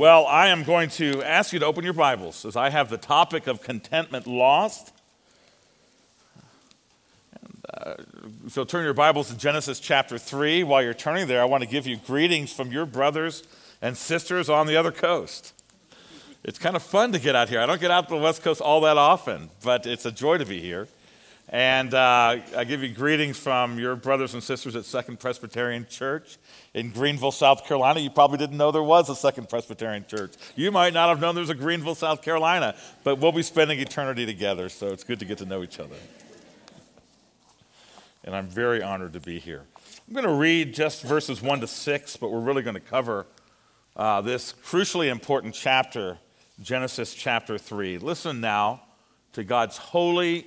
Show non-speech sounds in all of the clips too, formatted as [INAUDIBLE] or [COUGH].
Well, I am going to ask you to open your Bibles as I have the topic of contentment lost. And, uh, so turn your Bibles to Genesis chapter 3. While you're turning there, I want to give you greetings from your brothers and sisters on the other coast. It's kind of fun to get out here. I don't get out to the West Coast all that often, but it's a joy to be here. And uh, I give you greetings from your brothers and sisters at Second Presbyterian Church in Greenville, South Carolina. You probably didn't know there was a Second Presbyterian Church. You might not have known there was a Greenville, South Carolina, but we'll be spending eternity together, so it's good to get to know each other. And I'm very honored to be here. I'm going to read just verses 1 to 6, but we're really going to cover uh, this crucially important chapter, Genesis chapter 3. Listen now to God's holy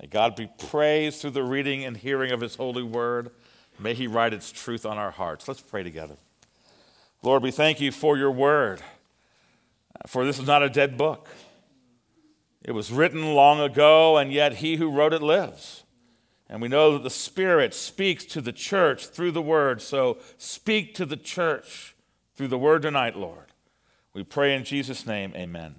May God be praised through the reading and hearing of his holy word. May he write its truth on our hearts. Let's pray together. Lord, we thank you for your word, for this is not a dead book. It was written long ago, and yet he who wrote it lives. And we know that the Spirit speaks to the church through the word. So speak to the church through the word tonight, Lord. We pray in Jesus' name, amen.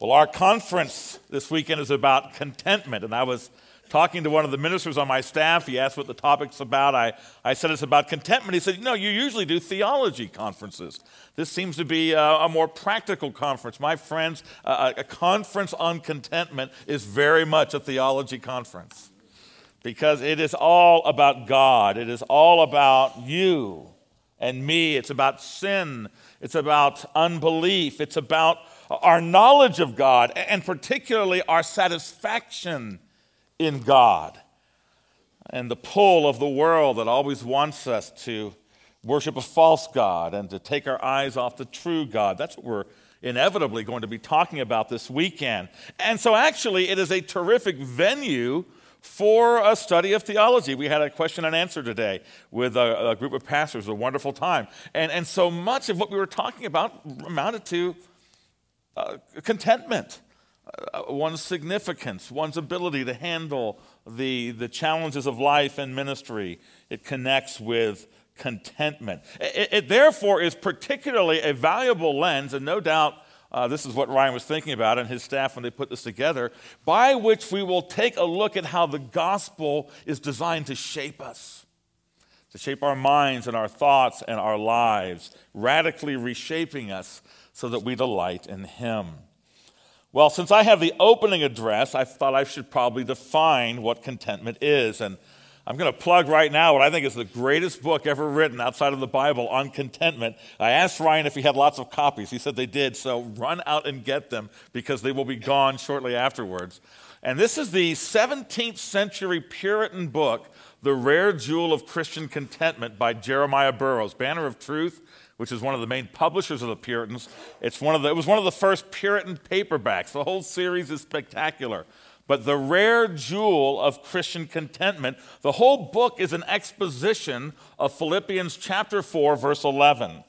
Well, our conference this weekend is about contentment, and I was talking to one of the ministers on my staff. He asked what the topic's about. I, I said it's about contentment. He said, No, you usually do theology conferences. This seems to be a, a more practical conference. My friends, a, a conference on contentment is very much a theology conference because it is all about God, it is all about you and me. It's about sin, it's about unbelief, it's about our knowledge of God, and particularly our satisfaction in God. And the pull of the world that always wants us to worship a false God and to take our eyes off the true God. That's what we're inevitably going to be talking about this weekend. And so, actually, it is a terrific venue for a study of theology. We had a question and answer today with a, a group of pastors, a wonderful time. And, and so much of what we were talking about amounted to uh, contentment, uh, one's significance, one's ability to handle the, the challenges of life and ministry. It connects with contentment. It, it therefore is particularly a valuable lens, and no doubt uh, this is what Ryan was thinking about and his staff when they put this together, by which we will take a look at how the gospel is designed to shape us, to shape our minds and our thoughts and our lives, radically reshaping us so that we delight in Him. Well, since I have the opening address, I thought I should probably define what contentment is. And I'm going to plug right now what I think is the greatest book ever written outside of the Bible on contentment. I asked Ryan if he had lots of copies. He said they did, so run out and get them because they will be gone shortly afterwards. And this is the 17th century Puritan book, The Rare Jewel of Christian Contentment by Jeremiah Burroughs, Banner of Truth which is one of the main publishers of the Puritans. It's one of the, it was one of the first Puritan paperbacks. The whole series is spectacular. But the rare jewel of Christian contentment, the whole book is an exposition of Philippians chapter 4, verse 11,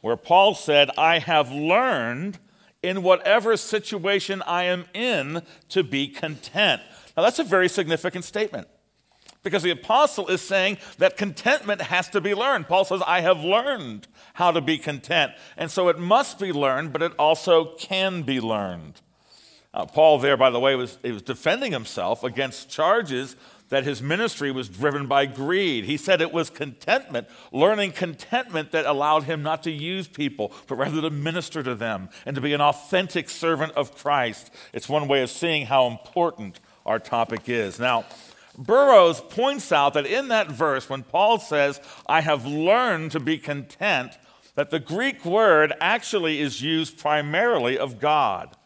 where Paul said, I have learned in whatever situation I am in to be content. Now, that's a very significant statement. Because the apostle is saying that contentment has to be learned. Paul says, I have learned how to be content. And so it must be learned, but it also can be learned. Uh, Paul, there, by the way, was, he was defending himself against charges that his ministry was driven by greed. He said it was contentment, learning contentment that allowed him not to use people, but rather to minister to them and to be an authentic servant of Christ. It's one way of seeing how important our topic is. Now, Burroughs points out that in that verse, when Paul says, I have learned to be content, that the Greek word actually is used primarily of God.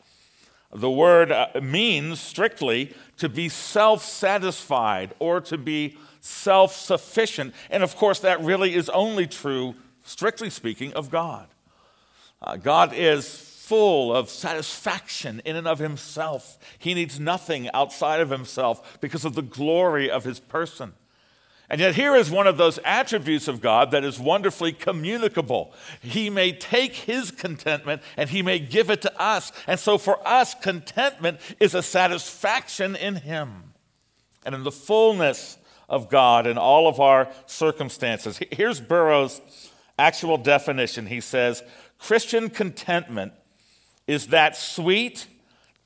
The word uh, means strictly to be self satisfied or to be self sufficient. And of course, that really is only true, strictly speaking, of God. Uh, God is full of satisfaction in and of himself. He needs nothing outside of himself because of the glory of his person. And yet, here is one of those attributes of God that is wonderfully communicable. He may take his contentment and he may give it to us. And so, for us, contentment is a satisfaction in him and in the fullness of God in all of our circumstances. Here's Burroughs' actual definition. He says Christian contentment is that sweet,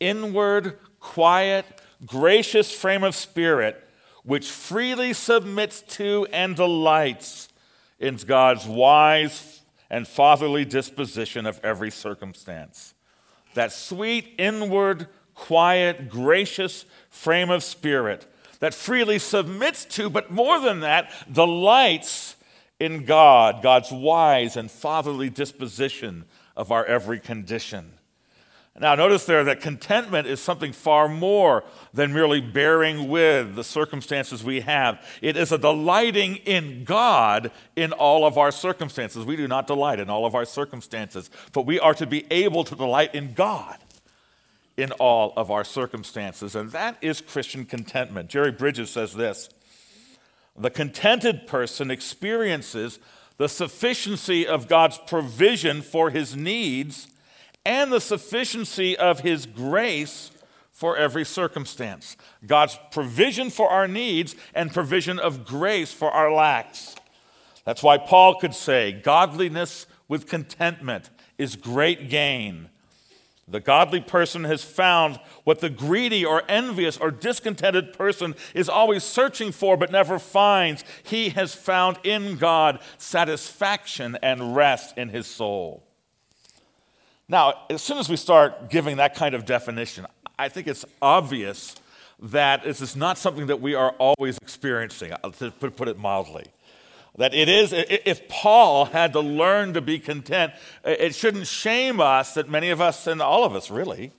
inward, quiet, gracious frame of spirit which freely submits to and delights in God's wise and fatherly disposition of every circumstance. That sweet, inward, quiet, gracious frame of spirit that freely submits to, but more than that, delights in God, God's wise and fatherly disposition of our every condition. Now, notice there that contentment is something far more than merely bearing with the circumstances we have. It is a delighting in God in all of our circumstances. We do not delight in all of our circumstances, but we are to be able to delight in God in all of our circumstances. And that is Christian contentment. Jerry Bridges says this The contented person experiences the sufficiency of God's provision for his needs and the sufficiency of His grace for every circumstance. God's provision for our needs and provision of grace for our lacks. That's why Paul could say, Godliness with contentment is great gain. The godly person has found what the greedy or envious or discontented person is always searching for but never finds. He has found in God satisfaction and rest in his soul. Now, as soon as we start giving that kind of definition, I think it's obvious that this is not something that we are always experiencing, uh, to put it mildly. That it is, if Paul had to learn to be content, it shouldn't shame us that many of us, and all of us really,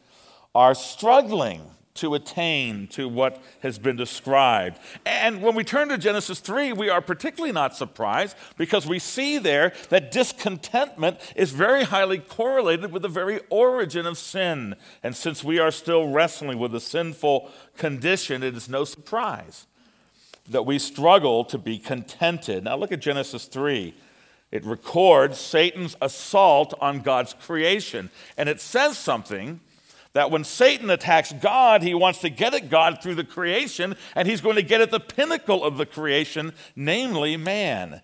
are struggling to attain to what has been described. And when we turn to Genesis 3, we are particularly not surprised because we see there that discontentment is very highly correlated with the very origin of sin. And since we are still wrestling with a sinful condition, it is no surprise that we struggle to be contented. Now look at Genesis 3. It records Satan's assault on God's creation, and it says something that when Satan attacks God, he wants to get at God through the creation, and he's going to get at the pinnacle of the creation, namely man.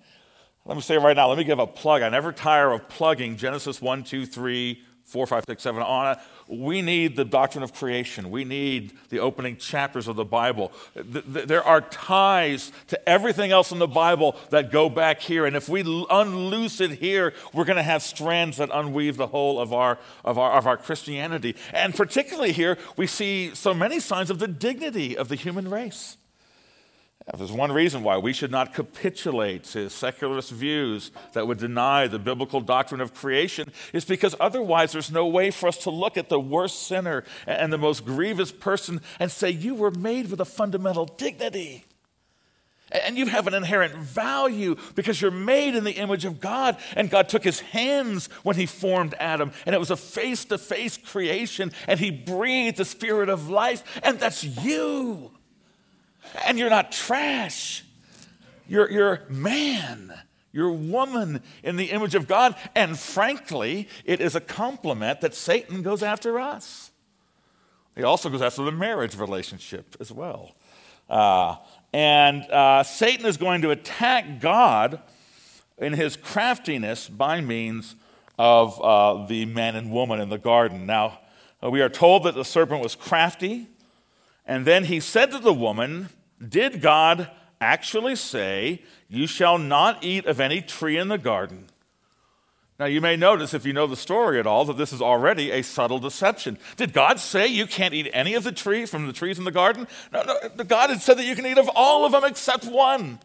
Let me say right now, let me give a plug. I never tire of plugging Genesis 1, 2, 3, 4, 5, 6, 7, on. We need the doctrine of creation. We need the opening chapters of the Bible. There are ties to everything else in the Bible that go back here. And if we unloose it here, we're going to have strands that unweave the whole of our, of, our, of our Christianity. And particularly here, we see so many signs of the dignity of the human race. There's one reason why we should not capitulate to secularist views that would deny the biblical doctrine of creation, is because otherwise there's no way for us to look at the worst sinner and the most grievous person and say, You were made with a fundamental dignity. And you have an inherent value because you're made in the image of God. And God took his hands when he formed Adam, and it was a face to face creation, and he breathed the spirit of life, and that's you. And you're not trash. You're, you're man. You're woman in the image of God. And frankly, it is a compliment that Satan goes after us. He also goes after the marriage relationship as well. Uh, and uh, Satan is going to attack God in his craftiness by means of uh, the man and woman in the garden. Now, we are told that the serpent was crafty, and then he said to the woman, Did God actually say, You shall not eat of any tree in the garden? Now, you may notice, if you know the story at all, that this is already a subtle deception. Did God say you can't eat any of the trees from the trees in the garden? No, no, God had said that you can eat of all of them except one.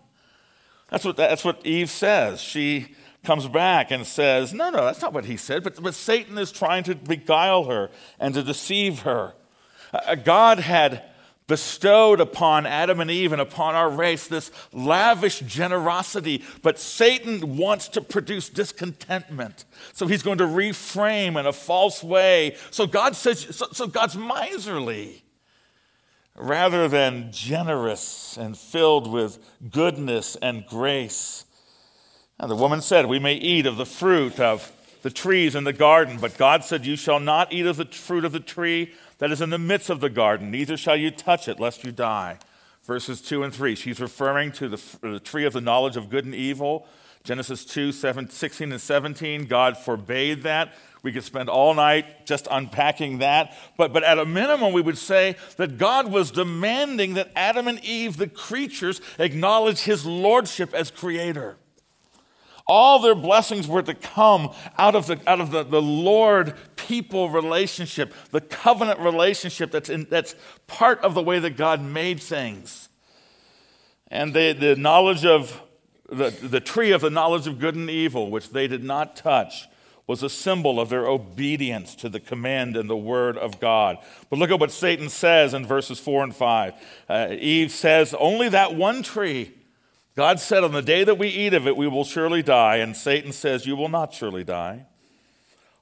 That's what, that's what Eve says. She comes back and says, No, no, that's not what he said, but, but Satan is trying to beguile her and to deceive her. Uh, God had bestowed upon Adam and Eve and upon our race this lavish generosity, but Satan wants to produce discontentment. So he's going to reframe in a false way. So God says, so, so God's miserly rather than generous and filled with goodness and grace. And the woman said, We may eat of the fruit of the trees in the garden, but God said, You shall not eat of the fruit of the tree that is in the midst of the garden, neither shall you touch it, lest you die. Verses 2 and 3. She's referring to the, the tree of the knowledge of good and evil. Genesis 2, 7, 16 and 17. God forbade that. We could spend all night just unpacking that. But, but at a minimum, we would say that God was demanding that Adam and Eve, the creatures, acknowledge his lordship as creator. All their blessings were to come out of the, out of the, the Lord people relationship, the covenant relationship that's, in, that's part of the way that God made things. And they, the knowledge of the, the tree of the knowledge of good and evil, which they did not touch, was a symbol of their obedience to the command and the word of God. But look at what Satan says in verses 4 and 5. Uh, Eve says, Only that one tree God said, On the day that we eat of it, we will surely die. And Satan says, You will not surely die.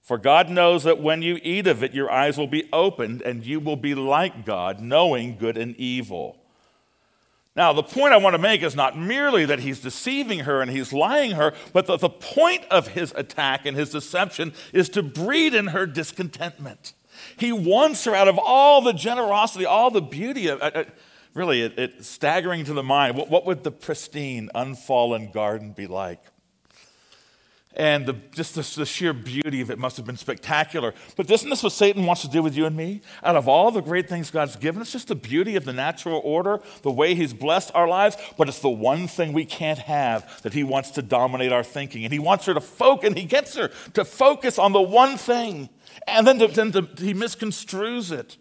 For God knows that when you eat of it, your eyes will be opened, and you will be like God, knowing good and evil. Now, the point I want to make is not merely that he's deceiving her and he's lying her, but that the point of his attack and his deception is to breed in her discontentment. He wants her out of all the generosity, all the beauty of. Uh, uh really it, it, staggering to the mind. What, what would the pristine, unfallen garden be like? And the, just the, the, sheer beauty of it must have been spectacular. But isn't this what Satan wants to do with you and me? Out of all the great things God's given us, just the beauty of the natural order, the way He's blessed our lives, but it's the one thing we can't have that He wants to dominate our thinking. And He wants her to focus, and He gets her to focus on the one thing. And then, to, then to, He misconstrues it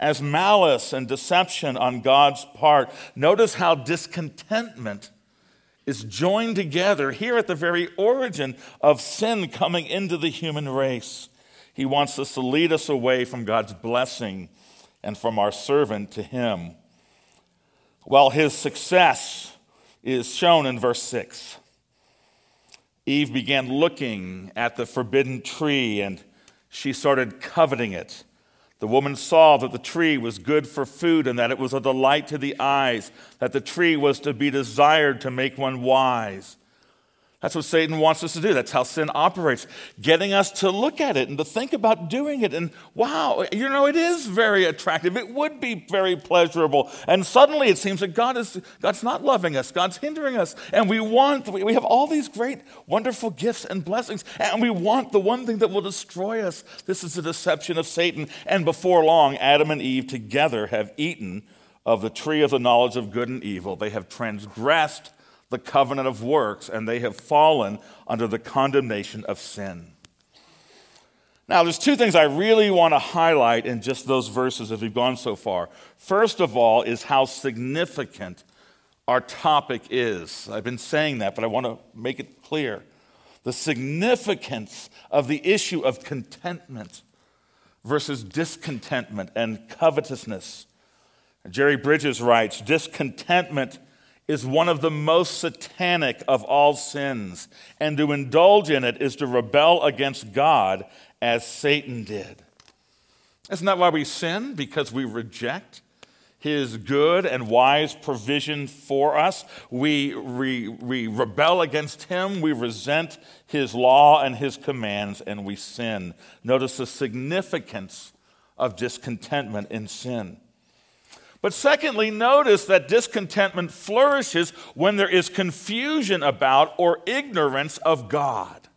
as malice and deception on God's part. Notice how discontentment is joined together here at the very origin of sin coming into the human race. He wants us to lead us away from God's blessing and from our servant to Him. Well, his success is shown in verse 6. Eve began looking at the forbidden tree and she started coveting it. The woman saw that the tree was good for food and that it was a delight to the eyes, that the tree was to be desired to make one wise. That's what Satan wants us to do. That's how sin operates, getting us to look at it and to think about doing it. And wow, you know, it is very attractive. It would be very pleasurable. And suddenly it seems that God is God's not loving us. God's hindering us. And we want, we have all these great, wonderful gifts and blessings. And we want the one thing that will destroy us. This is the deception of Satan. And before long, Adam and Eve together have eaten of the tree of the knowledge of good and evil. They have transgressed the covenant of works, and they have fallen under the condemnation of sin. Now, there's two things I really want to highlight in just those verses as we've gone so far. First of all, is how significant our topic is. I've been saying that, but I want to make it clear. The significance of the issue of contentment versus discontentment and covetousness. Jerry Bridges writes discontentment is one of the most satanic of all sins, and to indulge in it is to rebel against God as Satan did. Isn't that why we sin? Because we reject his good and wise provision for us. We, we, we rebel against him, we resent his law and his commands, and we sin. Notice the significance of discontentment in sin. But secondly, notice that discontentment flourishes when there is confusion about or ignorance of God.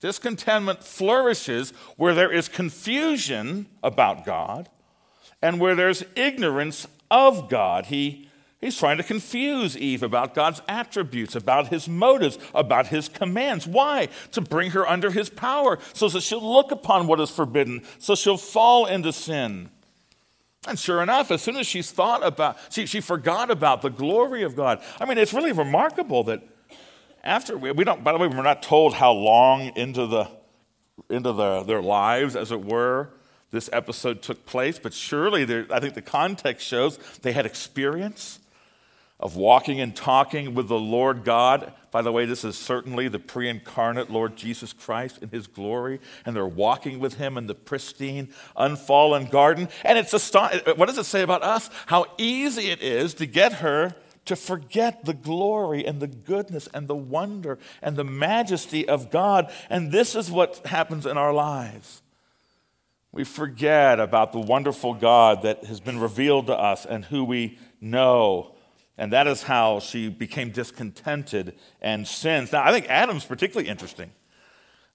Discontentment flourishes where there is confusion about God and where there's ignorance of God. He He's trying to confuse Eve about God's attributes, about his motives, about his commands. Why? To bring her under his power so that she'll look upon what is forbidden, so she'll fall into sin. And sure enough, as soon as she's thought about, she, she forgot about the glory of God. I mean, it's really remarkable that after, we, we don't, by the way, we're not told how long into, the, into the, their lives, as it were, this episode took place, but surely I think the context shows they had experience of walking and talking with the Lord God. By the way, this is certainly the pre incarnate Lord Jesus Christ in his glory, and they're walking with him in the pristine, unfallen garden. And it's aston- what does it say about us? How easy it is to get her to forget the glory and the goodness and the wonder and the majesty of God. And this is what happens in our lives. We forget about the wonderful God that has been revealed to us and who we know and that is how she became discontented and sins. Now, I think Adam's particularly interesting.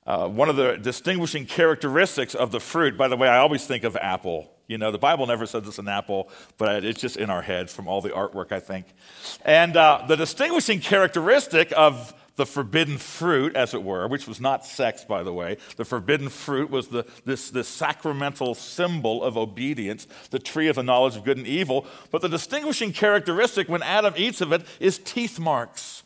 Uh, one of the distinguishing characteristics of the fruit, by the way, I always think of apple. You know, the Bible never says it's an apple, but it's just in our heads from all the artwork, I think. And uh, the distinguishing characteristic of the forbidden fruit, as it were, which was not sex, by the way. The forbidden fruit was the, this, this sacramental symbol of obedience, the tree of the knowledge of good and evil. But the distinguishing characteristic when Adam eats of it is teeth marks.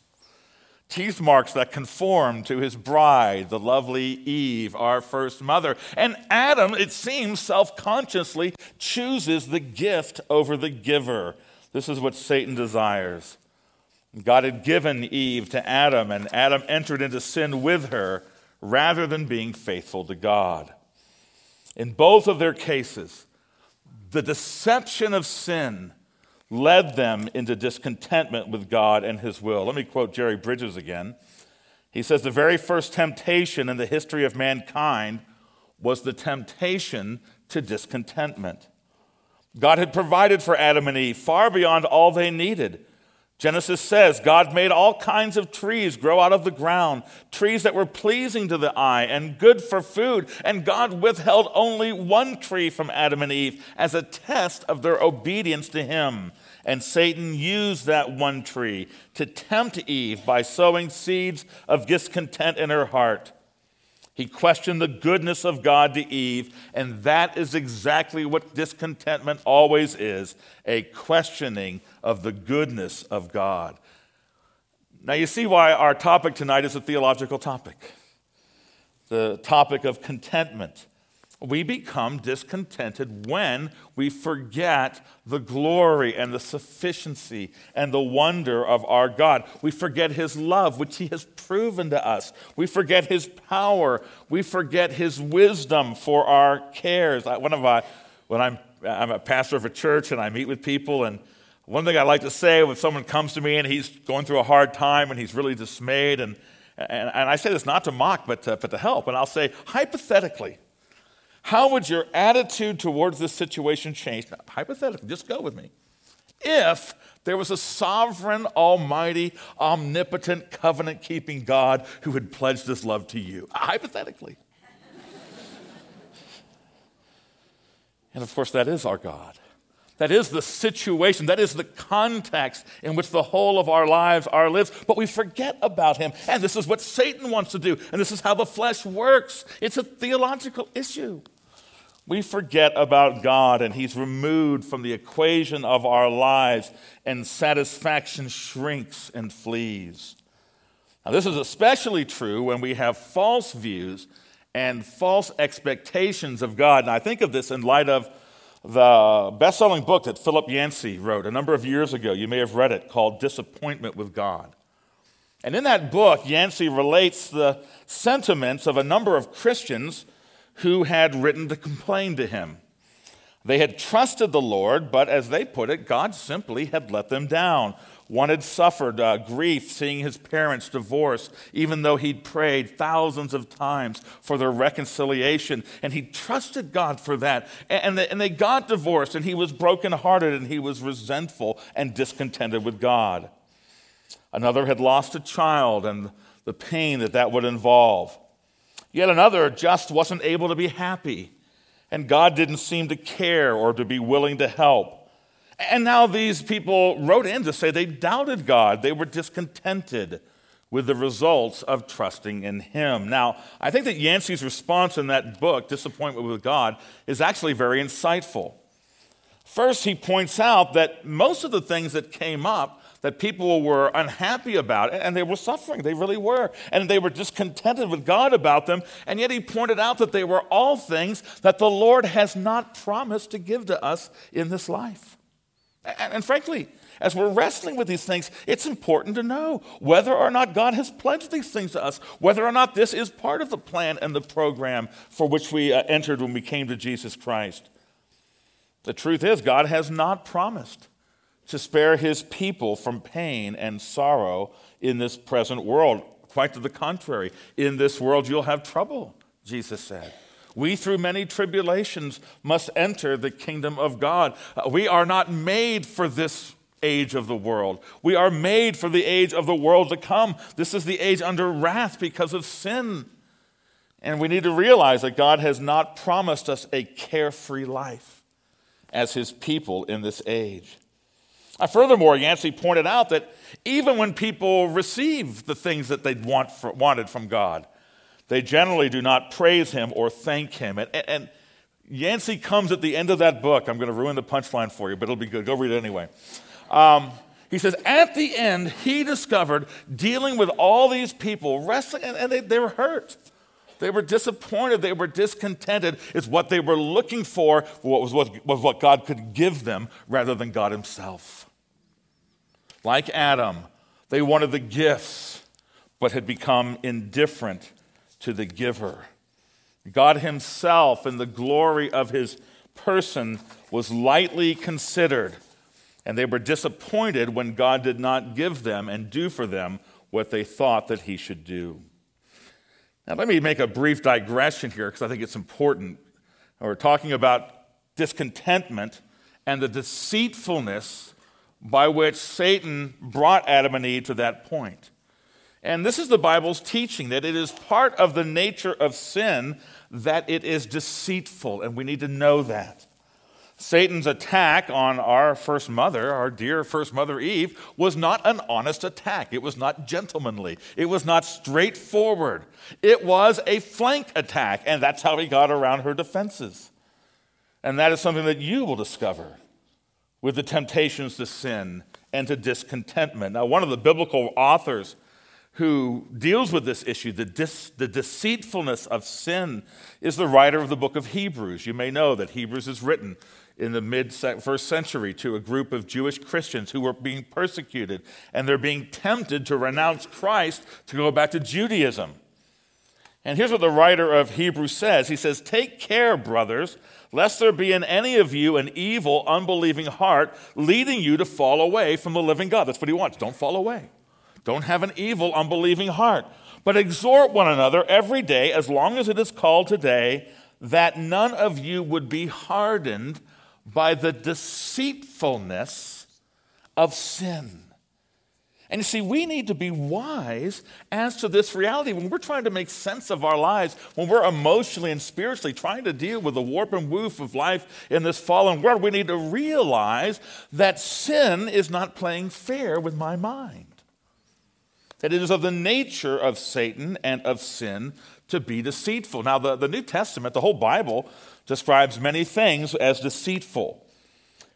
Teeth marks that conform to his bride, the lovely Eve, our first mother. And Adam, it seems, self consciously chooses the gift over the giver. This is what Satan desires. God had given Eve to Adam, and Adam entered into sin with her rather than being faithful to God. In both of their cases, the deception of sin led them into discontentment with God and His will. Let me quote Jerry Bridges again. He says, The very first temptation in the history of mankind was the temptation to discontentment. God had provided for Adam and Eve far beyond all they needed. Genesis says God made all kinds of trees grow out of the ground, trees that were pleasing to the eye and good for food. And God withheld only one tree from Adam and Eve as a test of their obedience to Him. And Satan used that one tree to tempt Eve by sowing seeds of discontent in her heart. He questioned the goodness of God to Eve, and that is exactly what discontentment always is a questioning of the goodness of God. Now, you see why our topic tonight is a theological topic the topic of contentment we become discontented when we forget the glory and the sufficiency and the wonder of our God. We forget His love, which He has proven to us. We forget His power. We forget His wisdom for our cares. One of my, when I'm, I'm a pastor of a church and I meet with people, and one thing I like to say when someone comes to me and he's going through a hard time and he's really dismayed, and, and, and I say this not to mock, but to, but to help, and I'll say, hypothetically, how would your attitude towards this situation change? Now, hypothetically, just go with me. If there was a sovereign, almighty, omnipotent, covenant keeping God who had pledged his love to you, hypothetically. and of course, that is our God. That is the situation, that is the context in which the whole of our lives are lived. But we forget about him. And this is what Satan wants to do. And this is how the flesh works. It's a theological issue we forget about God and He's removed from the equation of our lives, and satisfaction shrinks and flees. Now, this is especially true when we have false views and false expectations of God. And I think of this in light of the best selling book that Philip Yancey wrote a number of years ago. You may have read it called Disappointment with God. And in that book, Yancey relates the sentiments of a number of Christians who had written to complain to him. They had trusted the Lord, but as they put it, God simply had let them down. One had suffered uh, grief seeing his parents divorced, even though he'd prayed thousands of times for their reconciliation, and he trusted God for that. And and they got divorced, and he was brokenhearted, and he was resentful and discontented with God. Another had lost a child, and the pain that that would involve. Yet another just wasn't able to be happy, and God didn't seem to care or to be willing to help. And now these people wrote in to say they doubted God, they were discontented with the results of trusting in Him. Now, I think that Yancey's response in that book, Disappointment with God, is actually very insightful. First, he points out that most of the things that came up that people were unhappy about, and they were suffering, they really were, and they were discontented with God about them, and yet he pointed out that they were all things that the Lord has not promised to give to us in this life. And, and frankly, as we're wrestling with these things, it's important to know whether or not God has pledged these things to us, whether or not this is part of the plan and the program for which we uh, entered when we came to Jesus Christ. The truth is, God has not promised to spare his people from pain and sorrow in this present world. Quite to the contrary, in this world you'll have trouble, Jesus said. We, through many tribulations, must enter the kingdom of God. Uh, we are not made for this age of the world. We are made for the age of the world to come. This is the age under wrath because of sin. And we need to realize that God has not promised us a carefree life as his people in this age. Uh, furthermore, Yancey pointed out that even when people receive the things that they want wanted from God, they generally do not praise him or thank him. And, and Yancey comes at the end of that book. I'm going to ruin the punchline for you, but it'll be good. Go read it anyway. Um, he says, at the end, he discovered dealing with all these people, wrestling, and, and they, they were hurt. They were disappointed. They were discontented. It's what they were looking for, what was what, was what God could give them rather than God Himself. Like Adam, they wanted the gifts, but had become indifferent to the giver. God Himself and the glory of His person was lightly considered and they were disappointed when God did not give them and do for them what they thought that He should do. Now, let me make a brief digression here because I think it's important. We're talking about discontentment and the deceitfulness by which Satan brought Adam and Eve to that point. And this is the Bible's teaching that it is part of the nature of sin that it is deceitful, and we need to know that. Satan's attack on our first mother, our dear first mother Eve, was not an honest attack. It was not gentlemanly. It was not straightforward. It was a flank attack, and that's how he got around her defenses. And that is something that you will discover with the temptations to sin and to discontentment. Now, one of the biblical authors who deals with this issue, the, dis, the deceitfulness of sin, is the writer of the book of Hebrews. You may know that Hebrews is written in the mid first century to a group of Jewish Christians who were being persecuted and they're being tempted to renounce Christ to go back to Judaism. And here's what the writer of Hebrews says He says, Take care, brothers, lest there be in any of you an evil, unbelieving heart leading you to fall away from the living God. That's what he wants. Don't fall away. Don't have an evil, unbelieving heart. But exhort one another every day, as long as it is called today, that none of you would be hardened by the deceitfulness of sin. And you see, we need to be wise as to this reality. When we're trying to make sense of our lives, when we're emotionally and spiritually trying to deal with the warp and woof of life in this fallen world, we need to realize that sin is not playing fair with my mind. That it is of the nature of Satan and of sin to be deceitful. Now, the, the New Testament, the whole Bible, describes many things as deceitful.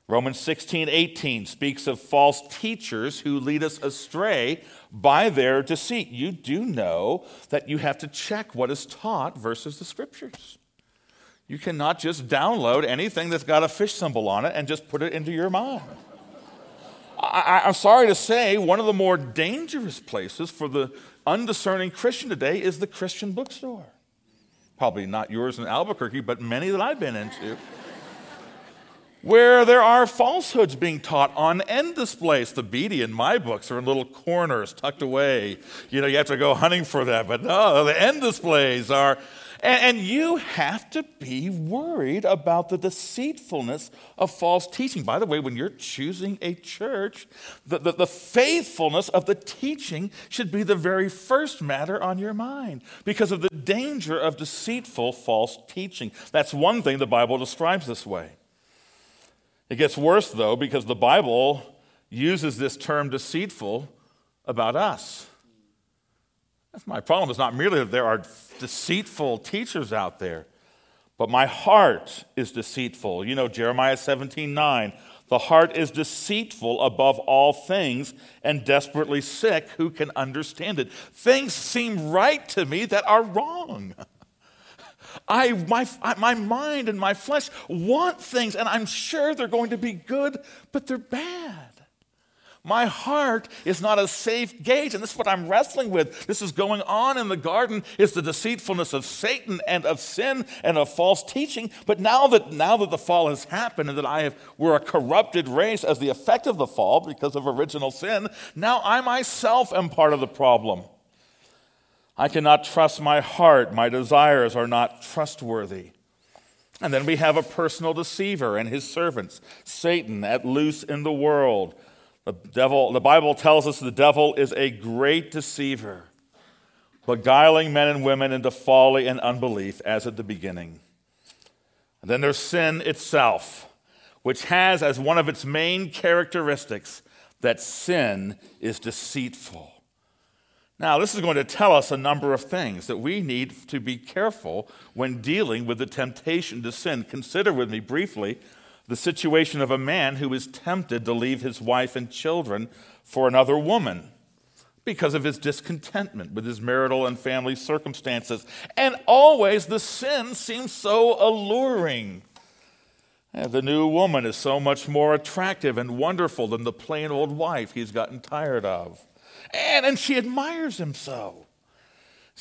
Romans 16, 18 speaks of false teachers who lead us astray by their deceit. You do know that you have to check what is taught versus the scriptures. You cannot just download anything that's got a fish symbol on it and just put it into your mind. I, am sorry to say, one of the more dangerous places for the undiscerning Christian today is the Christian bookstore. Probably not yours in Albuquerque, but many that I've been into. [LAUGHS] where there are falsehoods being taught on end displays. The Beatty in my books are in little corners tucked away. You know, you have to go hunting for them, but no, the end displays are and, you have to be worried about the deceitfulness of false teaching. By the way, when you're choosing a church, the, the, the faithfulness of the teaching should be the very first matter on your mind because of the danger of deceitful false teaching. That's one thing the Bible describes this way. It gets worse, though, because the Bible uses this term deceitful about us. That's my problem. It's not merely that there are deceitful teachers out there, but my heart is deceitful. You know, Jeremiah 17 9. The heart is deceitful above all things and desperately sick. Who can understand it? Things seem right to me that are wrong. [LAUGHS] I, my, my mind and my flesh want things, and I'm sure they're going to be good, but they're bad. My heart is not a safe gauge, and this is what I'm wrestling with. This is going on in the garden is the deceitfulness of Satan and of sin and of false teaching. But now that now that the fall has happened and that I have we're a corrupted race as the effect of the fall because of original sin, now I myself am part of the problem. I cannot trust my heart. My desires are not trustworthy. And then we have a personal deceiver and his servants, Satan, at loose in the world. The devil, the Bible tells us the devil is a great deceiver, beguiling men and women into folly and unbelief as at the beginning. And then there's sin itself, which has as one of its main characteristics that sin is deceitful. Now, this is going to tell us a number of things that we need to be careful when dealing with the temptation to sin. Consider with me briefly the situation of a man who is tempted to leave his wife and children for another woman because of his discontentment with his marital and family circumstances. And always the sin seems so alluring. the new woman is so much more attractive and wonderful than the plain old wife he's gotten tired of. And, and she admires him so.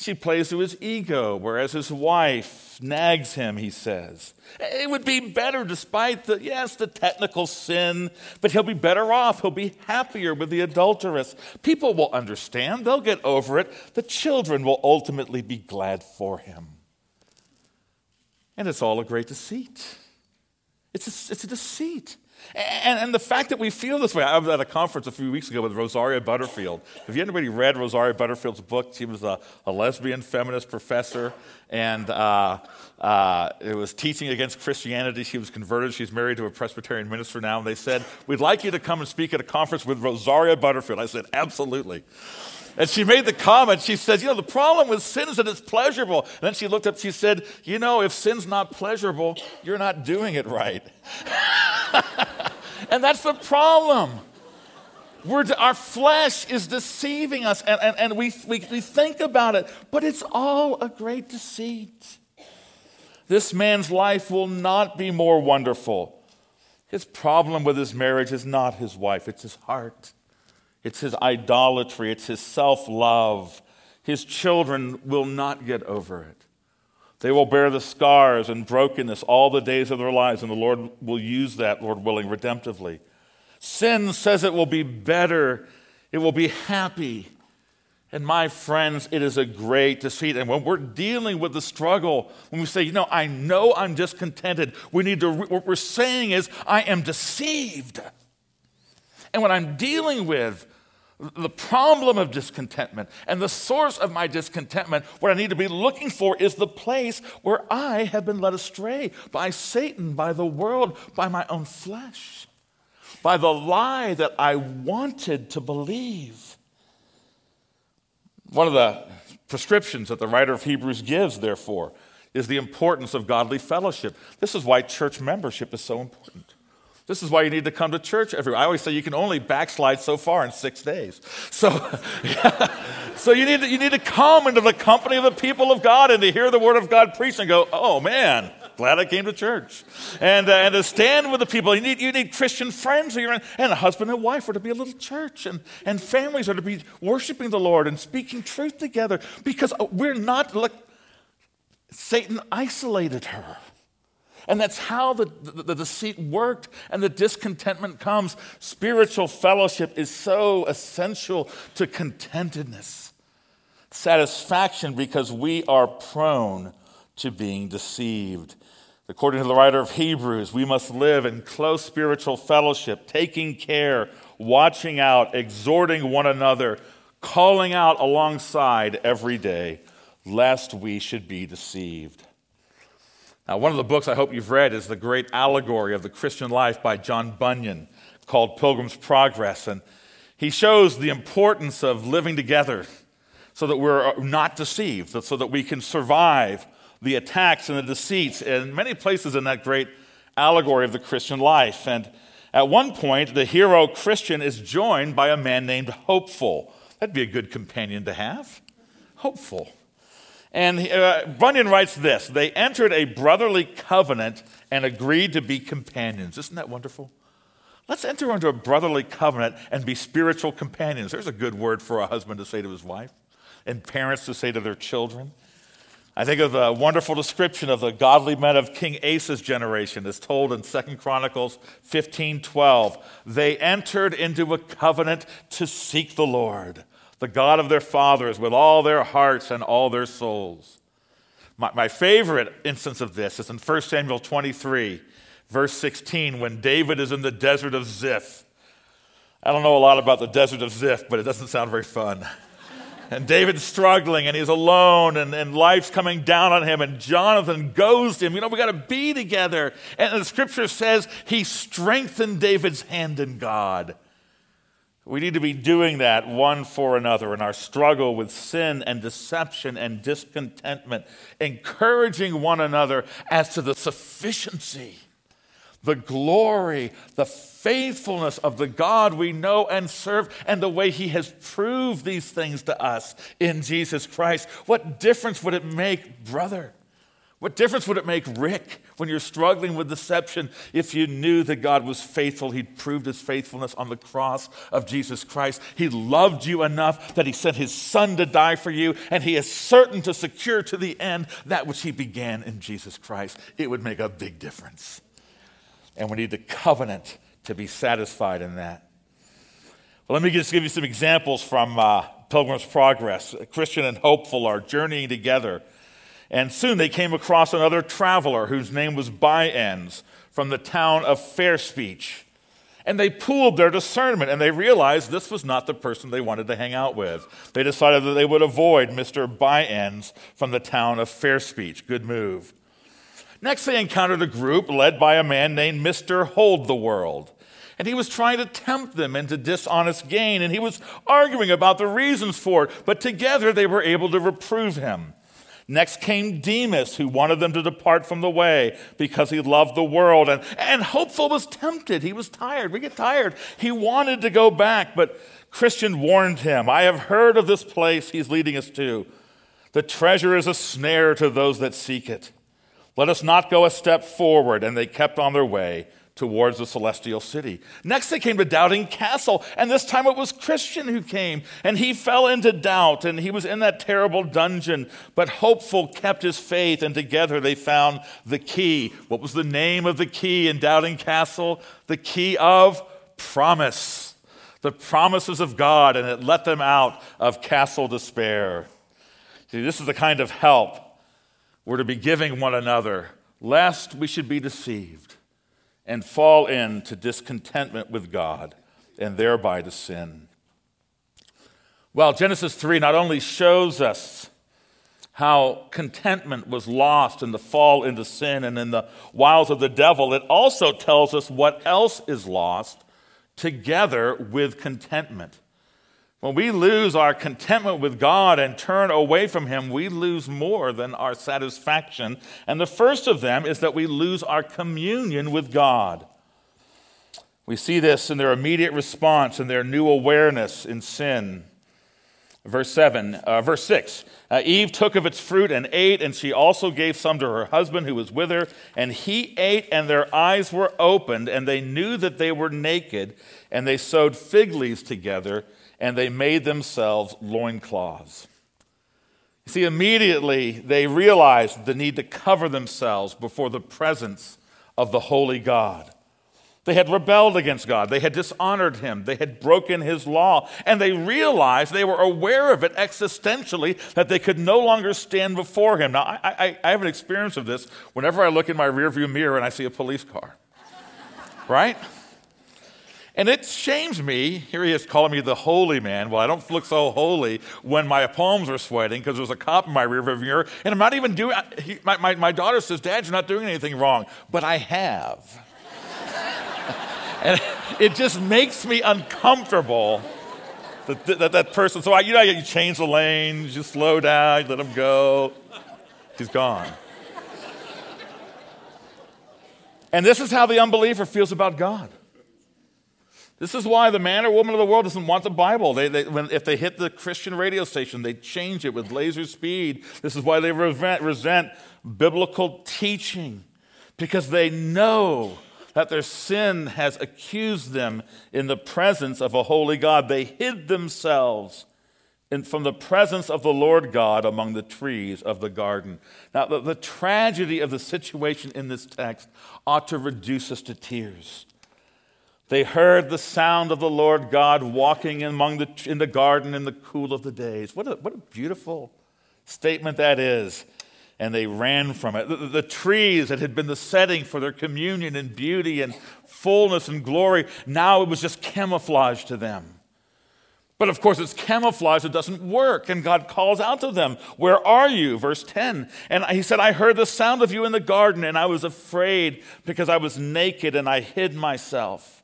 She plays to his ego, whereas his wife nags him, he says. It would be better despite the, yes, the technical sin, but he'll be better off. He'll be happier with the adulteress. People will understand, they'll get over it. The children will ultimately be glad for him. And it's all a great deceit. It's a, it's a deceit. And, and, the fact that we feel this way, I was at a conference a few weeks ago with Rosaria Butterfield. Have you anybody read Rosaria Butterfield's book? She was a, a lesbian feminist professor, and uh, uh, it was teaching against Christianity. She was converted. She's married to a Presbyterian minister now. And they said, We'd like you to come and speak at a conference with Rosaria Butterfield. I said, Absolutely. And she made the comment, she said, You know, the problem with sin is that it's pleasurable. And then she looked up, she said, You know, if sin's not pleasurable, you're not doing it right. [LAUGHS] [LAUGHS] and that's the problem. We're, our flesh is deceiving us, and, and, and we, we, we think about it, but it's all a great deceit. This man's life will not be more wonderful. His problem with his marriage is not his wife, it's his heart. It's his idolatry, it's his self love. His children will not get over it. They will bear the scars and brokenness all the days of their lives, and the Lord will use that, Lord willing, redemptively. Sin says it will be better, it will be happy. And my friends, it is a great deceit. And when we're dealing with the struggle, when we say, you know, I know I'm discontented, we need to, what we're saying is, I am deceived. And when I'm dealing with the problem of discontentment and the source of my discontentment, what I need to be looking for is the place where I have been led astray by Satan, by the world, by my own flesh, by the lie that I wanted to believe. One of the prescriptions that the writer of Hebrews gives, therefore, is the importance of godly fellowship. This is why church membership is so important. This is why you need to come to church every. I always say you can only backslide so far in six days. So, [LAUGHS] so you need to, you need to come into the company of the people of God and to hear the word of God preached and go, oh man, glad I came to church, and uh, and to stand with the people. You need you need Christian friends, here, and and a husband and wife are to be a little church, and and families are to be worshiping the Lord and speaking truth together because we're not. Look, Satan isolated her. And that's how the, the, the, deceit worked and the discontentment comes. Spiritual fellowship is so essential to contentedness, satisfaction, because we are prone to being deceived. According to the writer of Hebrews, we must live in close spiritual fellowship, taking care, watching out, exhorting one another, calling out alongside every day, lest we should be deceived. Now, one of the books I hope you've read is The Great Allegory of the Christian Life by John Bunyan called Pilgrim's Progress. And he shows the importance of living together so that we're not deceived, so that we can survive the attacks and the deceits in many places in that great allegory of the Christian life. And at one point, the hero Christian is joined by a man named Hopeful. That'd be a good companion to have. Hopeful. And uh, Bunyan writes this They entered a brotherly covenant and agreed to be companions. Isn't that wonderful? Let's enter into a brotherly covenant and be spiritual companions. There's a good word for a husband to say to his wife and parents to say to their children. I think of the wonderful description of the godly men of King Asa's generation as told in 2 Chronicles 15:12. They entered into a covenant to seek the Lord, the God of their fathers, with all their hearts and all their souls. My, my favorite instance of this is in 1 Samuel 23, verse 16, when David is in the desert of Ziph. I don't know a lot about the desert of Ziph, but it doesn't sound very fun [LAUGHS] and David's struggling and he's alone and, and life's coming down on him. And Jonathan goes to him, you know, we got to be together. And the scripture says he strengthened David's hand in God. We need to be doing that one for another in our struggle with sin and deception and discontentment, encouraging one another as to the sufficiency, the glory, the faithfulness of the God we know and serve and the way He has proved these things to us in Jesus Christ. What difference would it make, brother? What difference would it make, Rick, when you're struggling with deception, if you knew that God was faithful? He'd proved his faithfulness on the cross of Jesus Christ. He loved you enough that he sent his son to die for you, and he is certain to secure to the end that which he began in Jesus Christ. It would make a big difference. And we need the covenant to be satisfied in that. Well, let me just give you some examples from uh, Pilgrim's Progress. Christian and Hopeful are journeying together. And soon they came across another traveler whose name was By-Ends from the town of Fair Speech. And they pooled their discernment and they realized this was not the person they wanted to hang out with. They decided that they would avoid Mr. By-Ends from the town of Fair Speech. Good move. Next, they encountered a group led by a man named Mr. Hold the World. And he was trying to tempt them into dishonest gain, and he was arguing about the reasons for it, but together they were able to reprove him. Next came Demas, who wanted them to depart from the way because he loved the world. And, and Hopeful was tempted. He was tired. We get tired. He wanted to go back, but Christian warned him I have heard of this place he's leading us to. The treasure is a snare to those that seek it. Let us not go a step forward. And they kept on their way towards the celestial city. Next, they came to Doubting Castle, and this time it was Christian who came, and he fell into doubt, and he was in that terrible dungeon. But Hopeful kept his faith, and together they found the key. What was the name of the key in Doubting Castle? The key of promise. The promises of God, and it let them out of castle despair. See, this is the kind of help we're to be giving one another, lest we should be deceived and fall into discontentment with God and thereby to sin. Well, Genesis 3 not only shows us how contentment was lost in the fall into sin and in the wiles of the devil, it also tells us what else is lost together with contentment. When we lose our contentment with God and turn away from Him, we lose more than our satisfaction. And the first of them is that we lose our communion with God. We see this in their immediate response and their new awareness in sin. Verse 7, uh, verse 6 uh, Eve took of its fruit and ate, and she also gave some to her husband who was with her. And he ate, and their eyes were opened, and they knew that they were naked, and they sewed fig leaves together and they made themselves loincloths. You see, immediately they realized the need to cover themselves before the presence of the holy God. They had rebelled against God. They had dishonored him. They had broken his law. And they realized, they were aware of it existentially, that they could no longer stand before him. Now, I, I, I have an experience of this whenever I look in my rearview mirror and I see a police car. right? And it shames me. Here he is calling me the holy man. Well, I don't look so holy when my palms are sweating because there's a cop in my rearview mirror, and I'm not even doing. He, my, my, my daughter says, "Dad, you're not doing anything wrong," but I have, [LAUGHS] and it just makes me uncomfortable. That, that, that person. So I, you know, you change the lanes, you slow down, you let him go. He's gone. And this is how the unbeliever feels about God. This is why the man or woman of the world doesn't want the Bible. They, they, when, if they hit the Christian radio station, they change it with laser speed. This is why they resent, resent biblical teaching, because they know that their sin has accused them in the presence of a holy God. They hid themselves in, from the presence of the Lord God among the trees of the garden. Now, the, the tragedy of the situation in this text ought to reduce us to tears. They heard the sound of the Lord God walking among the, in the garden in the cool of the days. What a, what a beautiful statement that is. And they ran from it. The, the, trees that had been the setting for their communion and beauty and fullness and glory, now it was just camouflage to them. But of course, it's camouflage, it doesn't work. And God calls out to them, Where are you? Verse 10. And he said, I heard the sound of you in the garden, and I was afraid because I was naked and I hid myself.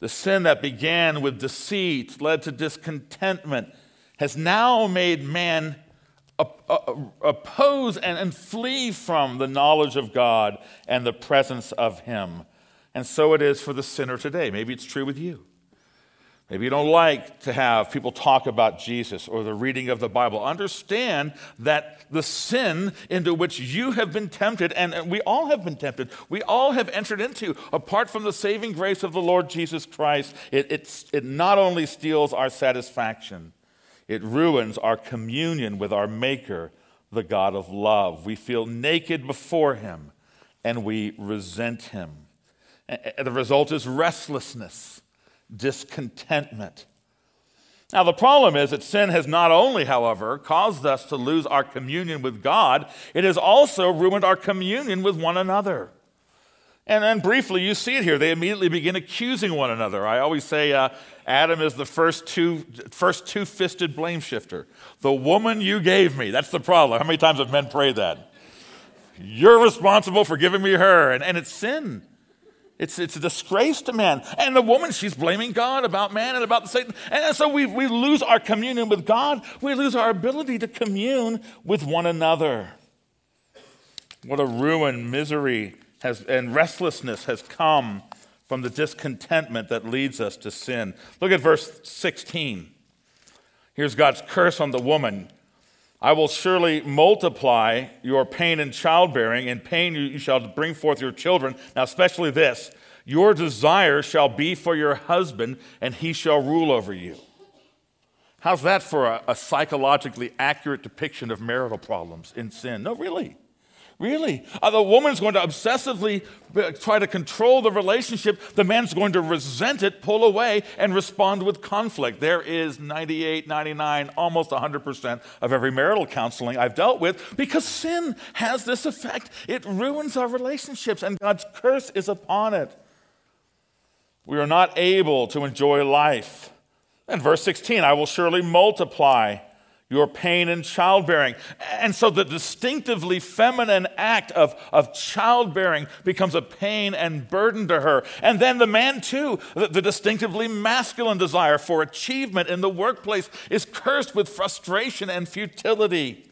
The sin that began with deceit, led to discontentment, has now made man uh, uh, oppose and, flee from the knowledge of God and the presence of Him. And so it is for the sinner today. Maybe it's true with you. Maybe you don't like to have people talk about Jesus or the reading of the Bible. Understand that the sin into which you have been tempted, and we all have been tempted, we all have entered into, apart from the saving grace of the Lord Jesus Christ, it, it, not only steals our satisfaction, it ruins our communion with our Maker, the God of love. We feel naked before Him and we resent Him. The result is restlessness discontentment. Now, the problem is that sin has not only, however, caused us to lose our communion with God, it has also ruined our communion with one another. And then briefly, you see it here. They immediately begin accusing one another. I always say uh, Adam is the first two, first two-fisted blame shifter. The woman you gave me. That's the problem. How many times have men prayed that? You're responsible for giving me her. And, and it's sin. It's, it's a disgrace to man. And the woman, she's blaming God about man and about the Satan. And so we, we lose our communion with God. We lose our ability to commune with one another. What a ruin, misery has, and restlessness has come from the discontentment that leads us to sin. Look at verse 16. Here's God's curse on the woman. I will surely multiply your pain in childbearing. and pain you shall bring forth your children. Now, especially this your desire shall be for your husband, and he shall rule over you. How's that for a, a psychologically accurate depiction of marital problems in sin? No, really. Really? Uh, the woman's going to obsessively uh, try to control the relationship. The man's going to resent it, pull away, and respond with conflict. There is 98, 99, almost 100% of every marital counseling I've dealt with because sin has this effect. It ruins our relationships, and God's curse is upon it. We are not able to enjoy life. And verse 16, I will surely multiply your pain in childbearing. And so the distinctively feminine act of, of childbearing becomes a pain and burden to her. And then the man, too, the, the distinctively masculine desire for achievement in the workplace is cursed with frustration and futility.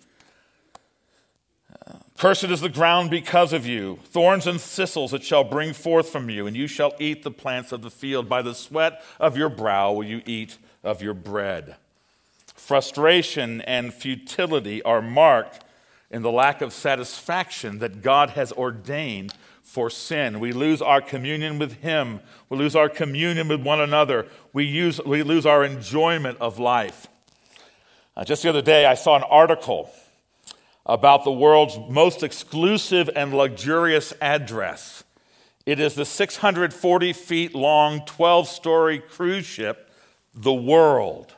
Cursed is the ground because of you. Thorns and thistles it shall bring forth from you, and you shall eat the plants of the field. By the sweat of your brow will you eat of your bread frustration and futility are marked in the lack of satisfaction that God has ordained for sin. We lose our communion with Him, we lose our communion with one another, we, use, we lose our enjoyment of life. Uh, just the other day, I saw an article about the world's most exclusive and luxurious address. It is the 640 feet long, 12 story cruise ship, The World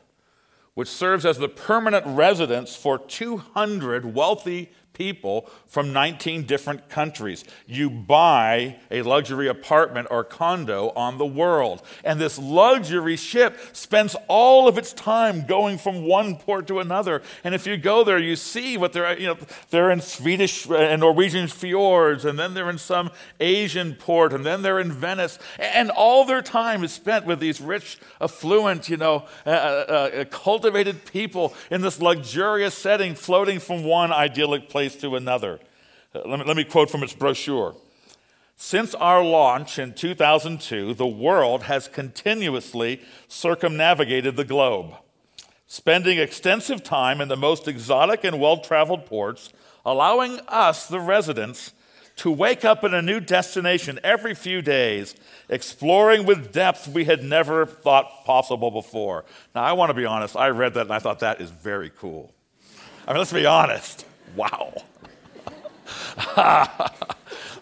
which serves as the permanent residence for 200 wealthy people from 19 different countries. You buy a luxury apartment or condo on the world. And this luxury ship spends all of its time going from one port to another. And if you go there, you see what they're, you know, they're in Swedish and Norwegian fjords, and then they're in some Asian port, and then they're in Venice. And all their time is spent with these rich, affluent, you know, uh, uh, uh cultivated people in this luxurious setting, floating from one idyllic place to another. Uh, let, me, let me quote from its brochure. Since our launch in 2002, the world has continuously circumnavigated the globe, spending extensive time in the most exotic and well traveled ports, allowing us, the residents, to wake up in a new destination every few days, exploring with depth we had never thought possible before. Now, I want to be honest, I read that and I thought that is very cool. I mean, let's be honest. Wow. [LAUGHS]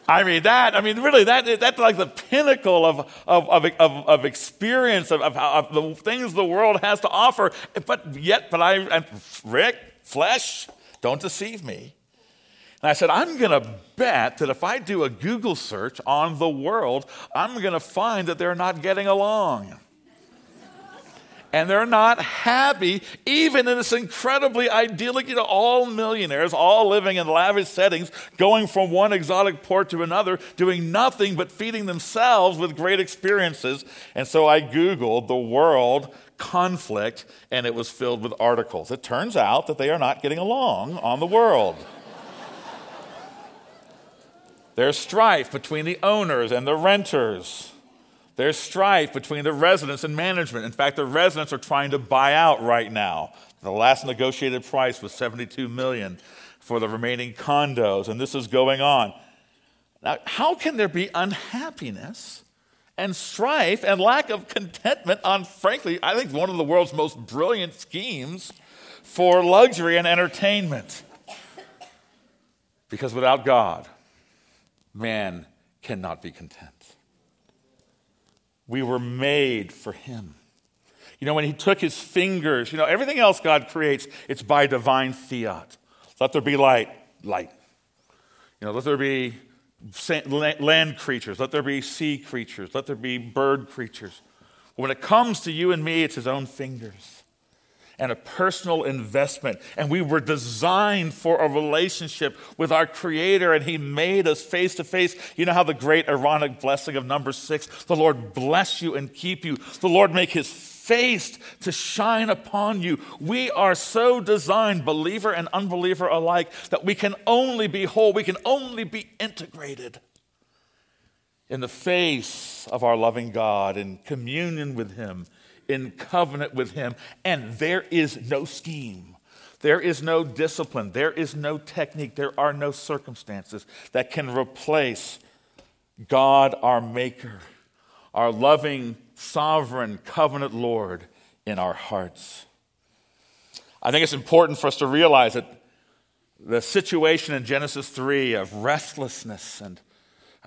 I mean, that, I mean, really, that, that's like the pinnacle of, of, of, of, of experience of, of, of, the things the world has to offer. But yet, but I, Rick, flesh, don't deceive me. And I said, I'm going to bet that if I do a Google search on the world, I'm going to find that they're not getting along. And they're not happy, even in this incredibly idyllic, you know, all millionaires, all living in lavish settings, going from one exotic port to another, doing nothing but feeding themselves with great experiences. And so I Googled the world conflict, and it was filled with articles. It turns out that they are not getting along on the world. [LAUGHS] There's strife between the owners and the renters. There's strife between the residents and management. In fact, the residents are trying to buy out right now. The last negotiated price was 72 million for the remaining condos, and this is going on. Now, how can there be unhappiness and strife and lack of contentment on, frankly, I think one of the world's most brilliant schemes for luxury and entertainment? Because without God, man cannot be content. We were made for him. You know, when he took his fingers, you know, everything else God creates, it's by divine fiat. Let there be light, light. You know, let there be land creatures, let there be sea creatures, let there be bird creatures. When it comes to you and me, it's his own fingers and a personal investment. And we were designed for a relationship with our Creator, and He made us face to face. You know how the great Aaronic blessing of number six the Lord bless you and keep you, the Lord make His face to shine upon you. We are so designed, believer and unbeliever alike, that we can only be whole, we can only be integrated in the face of our loving God, in communion with Him in covenant with Him, and there is no scheme. There is no discipline. There is no technique. There are no circumstances that can replace God, our Maker, our loving, sovereign, covenant Lord in our hearts. I think it's important for us to realize that the situation in Genesis 3 of restlessness and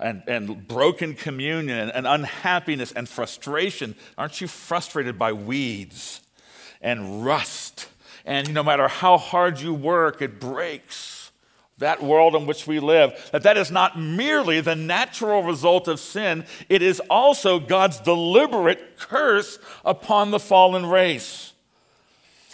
and, and broken communion and, unhappiness and frustration. Aren't you frustrated by weeds and rust? And no matter how hard you work, it breaks that world in which we live, that that is not merely the natural result of sin, it is also God's deliberate curse upon the fallen race.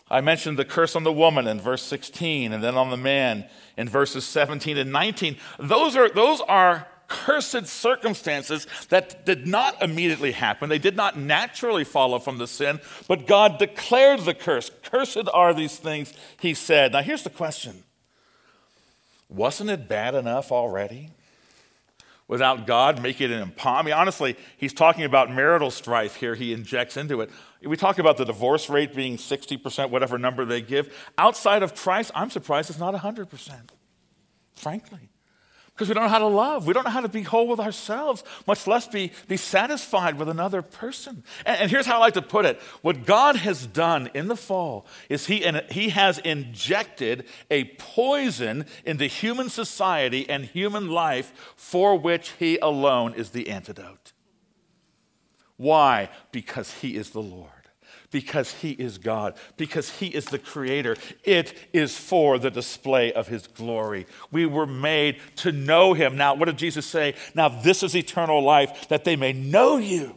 I mentioned the curse on the woman in verse 16 and then on the man in verses 17 and 19. Those are, those are cursed circumstances that did not immediately happen. They did not naturally follow from the sin, but God declared the curse. Cursed are these things, he said. Now, here's the question Wasn't it bad enough already? Without God making it impossible. I mean, honestly, he's talking about marital strife here. He injects into it. We talk about the divorce rate being 60%, whatever number they give. Outside of Christ, I'm surprised it's not 100%, frankly. Because we don't know how to love. We don't know how to be whole with ourselves, much less be, be satisfied with another person. And, and here's how I like to put it what God has done in the fall is he, and he has injected a poison into human society and human life for which He alone is the antidote. Why? Because He is the Lord because he is God, because he is the creator. It is for the display of his glory. We were made to know him. Now, what did Jesus say? Now, this is eternal life, that they may know you,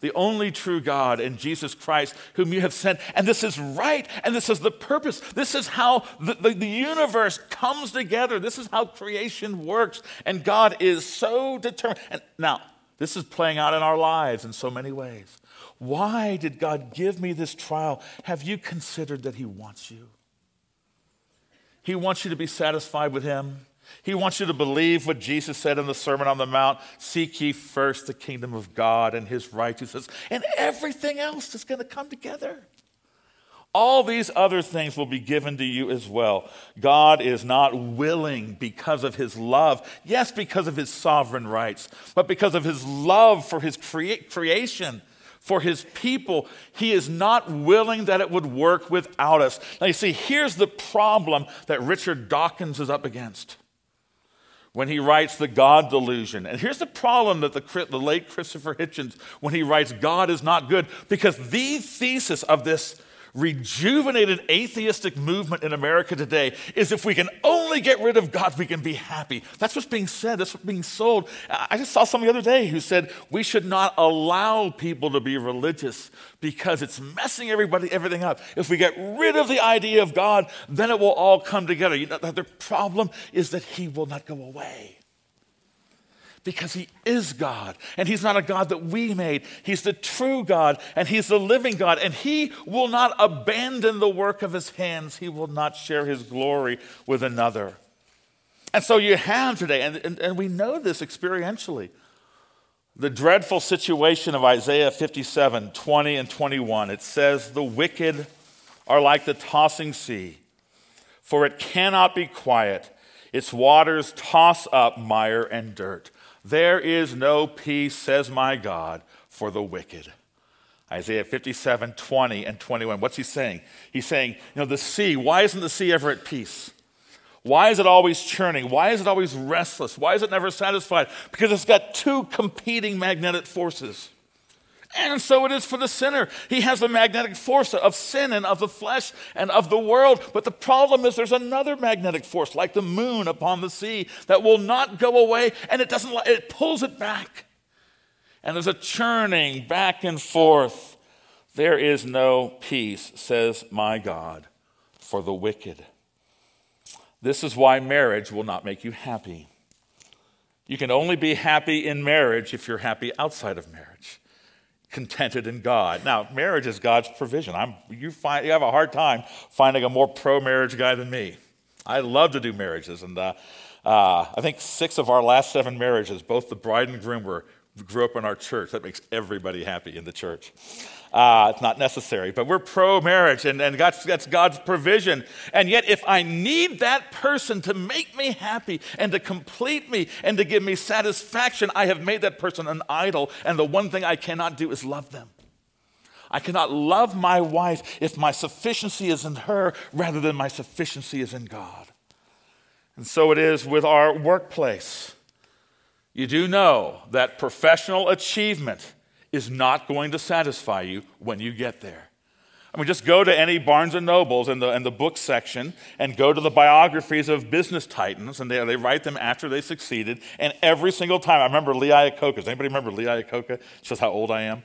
the only true God, and Jesus Christ, whom you have sent. And this is right, and this is the purpose. This is how the, the, the universe comes together. This is how creation works. And God is so determined. And now, this is playing out in our lives in so many ways. Why did God give me this trial? Have you considered that He wants you? He wants you to be satisfied with Him. He wants you to believe what Jesus said in the Sermon on the Mount Seek ye first the kingdom of God and His righteousness, and everything else is going to come together. All these other things will be given to you as well. God is not willing because of his love, yes, because of his sovereign rights, but because of his love for his crea- creation for his people. He is not willing that it would work without us. Now, you see, here's the problem that Richard Dawkins is up against when he writes The God Delusion. And here's the problem that the, the late Christopher Hitchens, when he writes God is not good, because the thesis of this rejuvenated atheistic movement in America today is if we can only get rid of God, we can be happy. That's what's being said, that's what's being sold. I just saw somebody the other day who said we should not allow people to be religious because it's messing everybody everything up. If we get rid of the idea of God, then it will all come together. You know, the problem is that He will not go away because he is God. And he's not a God that we made. He's the true God and he's the living God. And he will not abandon the work of his hands, he will not share his glory with another. And so you have today, and, and, and we know this experientially, the dreadful situation of Isaiah 57 20 and 21. It says, The wicked are like the tossing sea, for it cannot be quiet. Its waters toss up mire and dirt. There is no peace, says my God, for the wicked. Isaiah 57, 20 and 21. What's he saying? He's saying, you know, the sea, why isn't the sea ever at peace? Why is it always churning? Why is it always restless? Why is it never satisfied? Because it's got two competing magnetic forces. And so it is for the sinner. He has the magnetic force of sin and of the flesh and of the world. But the problem is there's another magnetic force, like the moon upon the sea, that will not go away and it doesn't, it pulls it back. And there's a churning back and forth. There is no peace, says my God, for the wicked. This is why marriage will not make you happy. You can only be happy in marriage if you're happy outside of marriage contented in God. Now, marriage is God's provision. I'm, you, find, you have a hard time finding a more pro marriage guy than me. I love to do marriages. And uh, uh, I think six of our last seven marriages, both the bride and groom were, grew up in our church. That makes everybody happy in the church. Uh, it's not necessary, but we're pro marriage and, and that's, that's God's provision. And yet, if I need that person to make me happy and to complete me and to give me satisfaction, I have made that person an idol. And the one thing I cannot do is love them. I cannot love my wife if my sufficiency is in her rather than my sufficiency is in God. And so it is with our workplace. You do know that professional achievement is not going to satisfy you when you get there. I mean, just go to any Barnes and Nobles in the, in the book section and go to the biographies of business titans, and they, they write them after they succeeded. And every single time, I remember Lee Iacocca. Does anybody remember Lee Iacocca? Shows how old I am.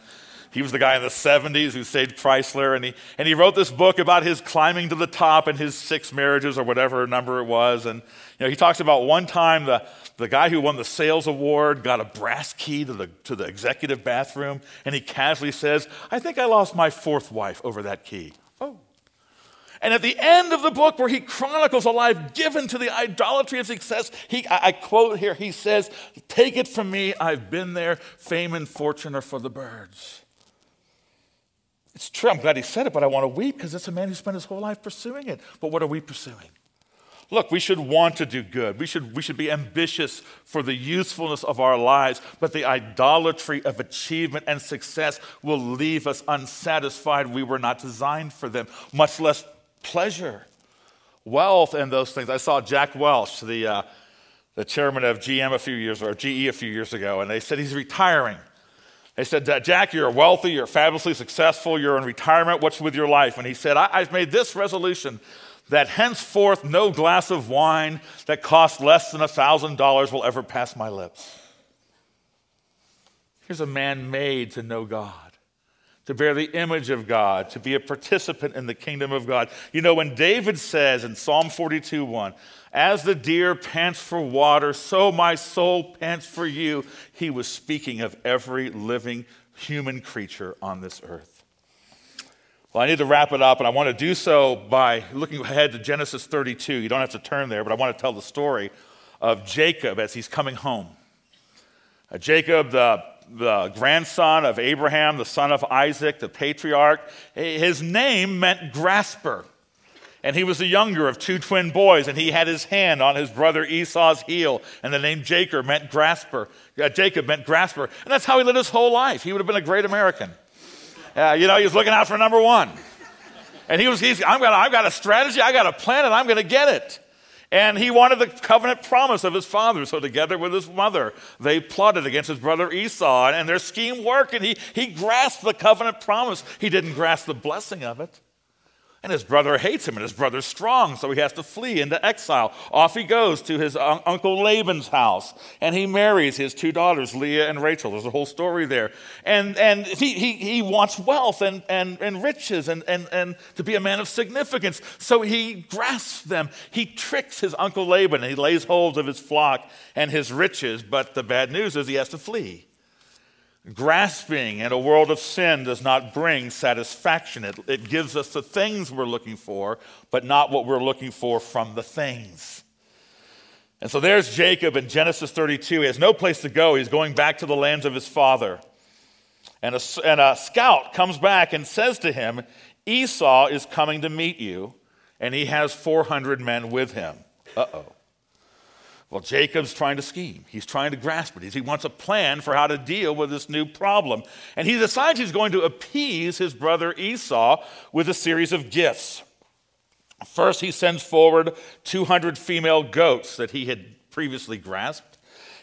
He was the guy in the 70s who saved Chrysler, and he, and he wrote this book about his climbing to the top and his six marriages or whatever number it was. And you know, he talks about one time the, the guy who won the sales award got a brass key to the, to the executive bathroom, and he casually says, I think I lost my fourth wife over that key. Oh. And at the end of the book, where he chronicles a life given to the idolatry of success, he, I, I quote here, he says, Take it from me, I've been there. Fame and fortune are for the birds. It's true. I'm glad he said it, but I want to weep because it's a man who spent his whole life pursuing it. But what are we pursuing? Look, we should want to do good. We should, we should be ambitious for the usefulness of our lives, but the idolatry of achievement and success will leave us unsatisfied. We were not designed for them, much less pleasure, wealth, and those things. I saw Jack Welch, the, uh, the chairman of GM a few years or GE a few years ago, and they said he's retiring. They said, Jack, you're wealthy, you're fabulously successful, you're in retirement, what's with your life? And he said, I- have made this resolution that henceforth no glass of wine that costs less than a $1,000 will ever pass my lips. Here's a man made to know God to bear the image of God, to be a participant in the kingdom of God. You know, when David says in Psalm 42 1, as the deer pants for water, so my soul pants for you, he was speaking of every living human creature on this earth. Well, I need to wrap it up, and I want to do so by looking ahead to Genesis 32. You don't have to turn there, but I want to tell the story of Jacob as he's coming home. Uh, Jacob, the the grandson of Abraham, the son of Isaac, the patriarch. His name meant grasper. And he was the younger of two twin boys, and he had his hand on his brother Esau's heel. And the name Jacob meant grasper. Uh, Jacob meant grasper. And that's how he lived his whole life. He would have been a great American. Uh, you know, he was looking out for number one. And he was, he's, I'm gonna, I've got a strategy, I got a plan, and I'm going to get it. And he wanted the covenant promise of his father. So, together with his mother, they plotted against his brother Esau, and their scheme worked, and he, he grasped the covenant promise. He didn't grasp the blessing of it. And his brother hates him, and his brother's strong, so he has to flee into exile. Off he goes to his un- uncle Laban's house, and he marries his two daughters, Leah and Rachel. There's a whole story there. And, and he, he, he wants wealth and, and, and riches and, and, and to be a man of significance. So he grasps them. He tricks his uncle Laban, and he lays hold of his flock and his riches, but the bad news is he has to flee. Grasping in a world of sin does not bring satisfaction. It, it, gives us the things we're looking for, but not what we're looking for from the things. And so there's Jacob in Genesis 32. He has no place to go. He's going back to the lands of his father. And a, and a scout comes back and says to him, Esau is coming to meet you, and he has 400 men with him. Uh oh. Well, Jacob's trying to scheme. He's trying to grasp it. He wants a plan for how to deal with this new problem. And he decides he's going to appease his brother Esau with a series of gifts. First, he sends forward 200 female goats that he had previously grasped,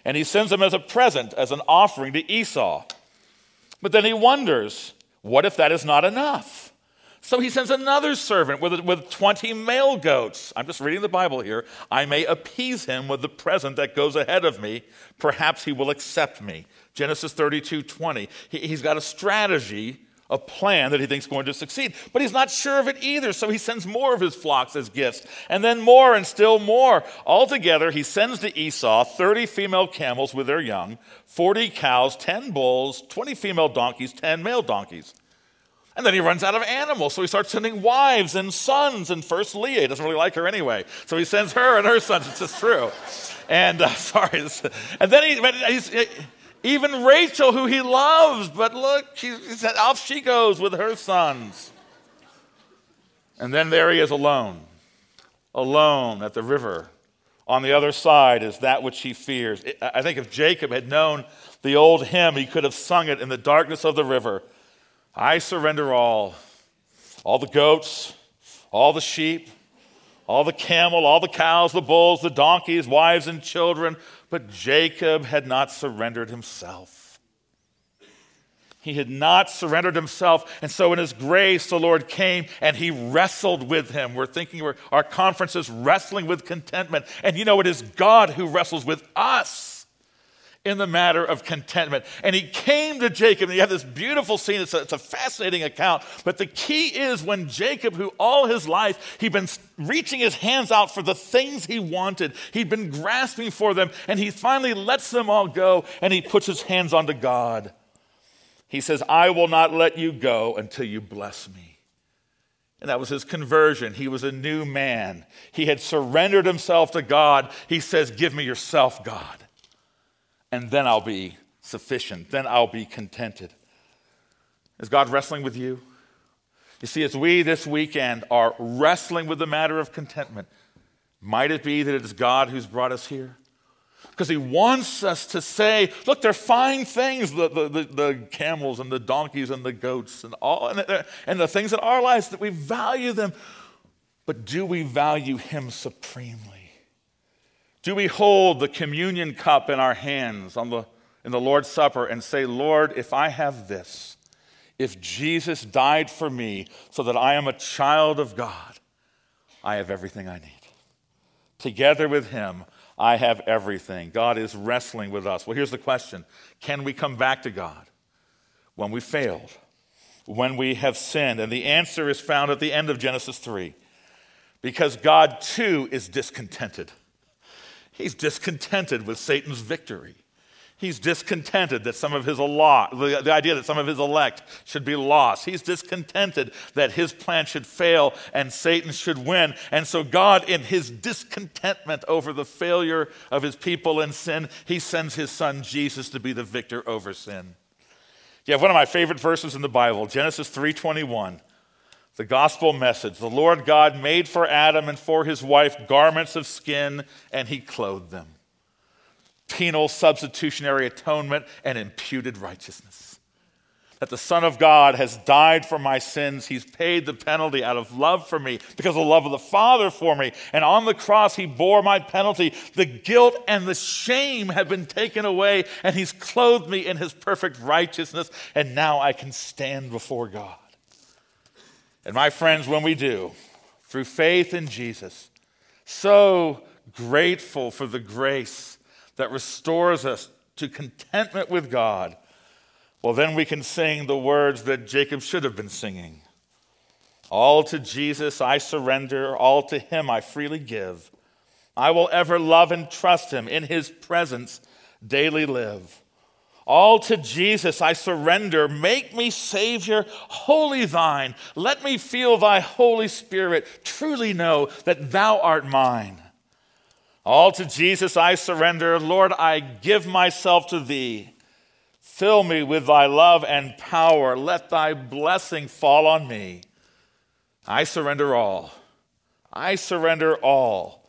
and he sends them as a present, as an offering to Esau. But then he wonders what if that is not enough? So he sends another servant with, with 20 male goats. I'm just reading the Bible here. I may appease him with the present that goes ahead of me. Perhaps he will accept me. Genesis 32 20. He, he's got a strategy, a plan that he thinks is going to succeed, but he's not sure of it either. So he sends more of his flocks as gifts, and then more and still more. Altogether, he sends to Esau 30 female camels with their young, 40 cows, 10 bulls, 20 female donkeys, 10 male donkeys. And then he runs out of animals, so he starts sending wives and sons. And first Leah, he doesn't really like her anyway, so he sends her and her sons. It's just true. And uh, [LAUGHS] sorry, and then he, even Rachel, who he loves, but look, she, he said, off she goes with her sons. And then there he is alone, alone at the river. On the other side is that which he fears. I think if Jacob had known the old hymn, he could have sung it in the darkness of the river. I surrender all all the goats, all the sheep, all the camel, all the cows, the bulls, the donkeys, wives, and children. But Jacob had not surrendered himself. He had not surrendered himself. And so, in his grace, the Lord came and he wrestled with him. We're thinking we're, our conference is wrestling with contentment. And you know, it is God who wrestles with us in the matter of contentment. And he came to Jacob, and you have this beautiful scene. It's a, it's a, fascinating account. But the key is when Jacob, who all his life he'd been reaching his hands out for the things he wanted, he'd been grasping for them, and he finally lets them all go and he puts his hands onto God. He says, I will not let you go until you bless me. And that was his conversion. He was a new man. He had surrendered himself to God. He says, Give me yourself, God and then I'll be sufficient. Then I'll be contented. Is God wrestling with you? You see, as we this weekend are wrestling with the matter of contentment, might it be that it is God who's brought us here? Because he wants us to say, look, they're fine things, the, the, the, the camels and the donkeys and the goats and all, and, uh, and the things in our lives that we value them. But do we value him supremely? Do we hold the communion cup in our hands on the in the Lord's Supper and say, Lord, if I have this, if Jesus died for me so that I am a child of God, I have everything I need. Together with him, I have everything. God is wrestling with us. Well, here's the question Can we come back to God when we failed, when we have sinned? And the answer is found at the end of Genesis 3 because God too is discontented. He's discontented with Satan's victory. He's discontented that some of his lot, the, the idea that some of his elect should be lost. He's discontented that his plan should fail and Satan should win. And so, God, in his discontentment over the failure of his people in sin, he sends his son Jesus to be the victor over sin. You have one of my favorite verses in the Bible, Genesis 3:21. The gospel message. The Lord God made for Adam and for his wife garments of skin, and he clothed them penal substitutionary atonement and imputed righteousness. That the Son of God has died for my sins. He's paid the penalty out of love for me because of the love of the Father for me. And on the cross, He bore my penalty. The guilt and the shame have been taken away, and He's clothed me in His perfect righteousness. And now I can stand before God. And my friends, when we do, through faith in Jesus, so grateful for the grace that restores us to contentment with God, well, then we can sing the words that Jacob should have been singing. All to Jesus I surrender, all to him I freely give. I will ever love and trust him, in his presence daily live. All to Jesus I surrender. Make me Savior, wholly thine. Let me feel thy Holy Spirit. Truly know that thou art mine. All to Jesus I surrender. Lord, I give myself to thee. Fill me with thy love and power. Let thy blessing fall on me. I surrender all. I surrender all.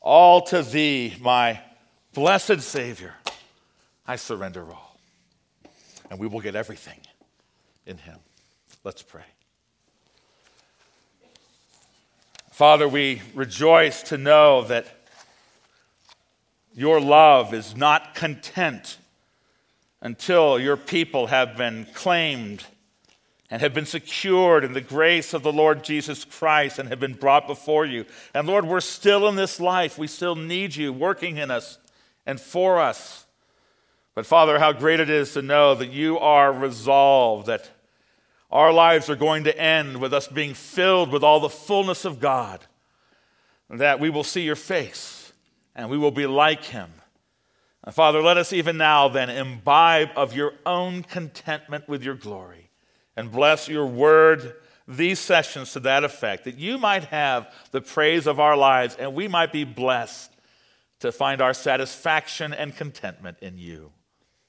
All to thee, my blessed Savior. I surrender all. And we will get everything in him. Let's pray. Father, we rejoice to know that your love is not content until your people have been claimed and have been secured in the grace of the Lord Jesus Christ and have been brought before you. And Lord, we're still in this life. We still need you working in us and for us. But Father, how great it is to know that you are resolved, that our lives are going to end with us being filled with all the fullness of God, that we will see your face and we will be like him. And Father, let us even now then imbibe of your own contentment with your glory and bless your word, these sessions to that effect, that you might have the praise of our lives and we might be blessed to find our satisfaction and contentment in you.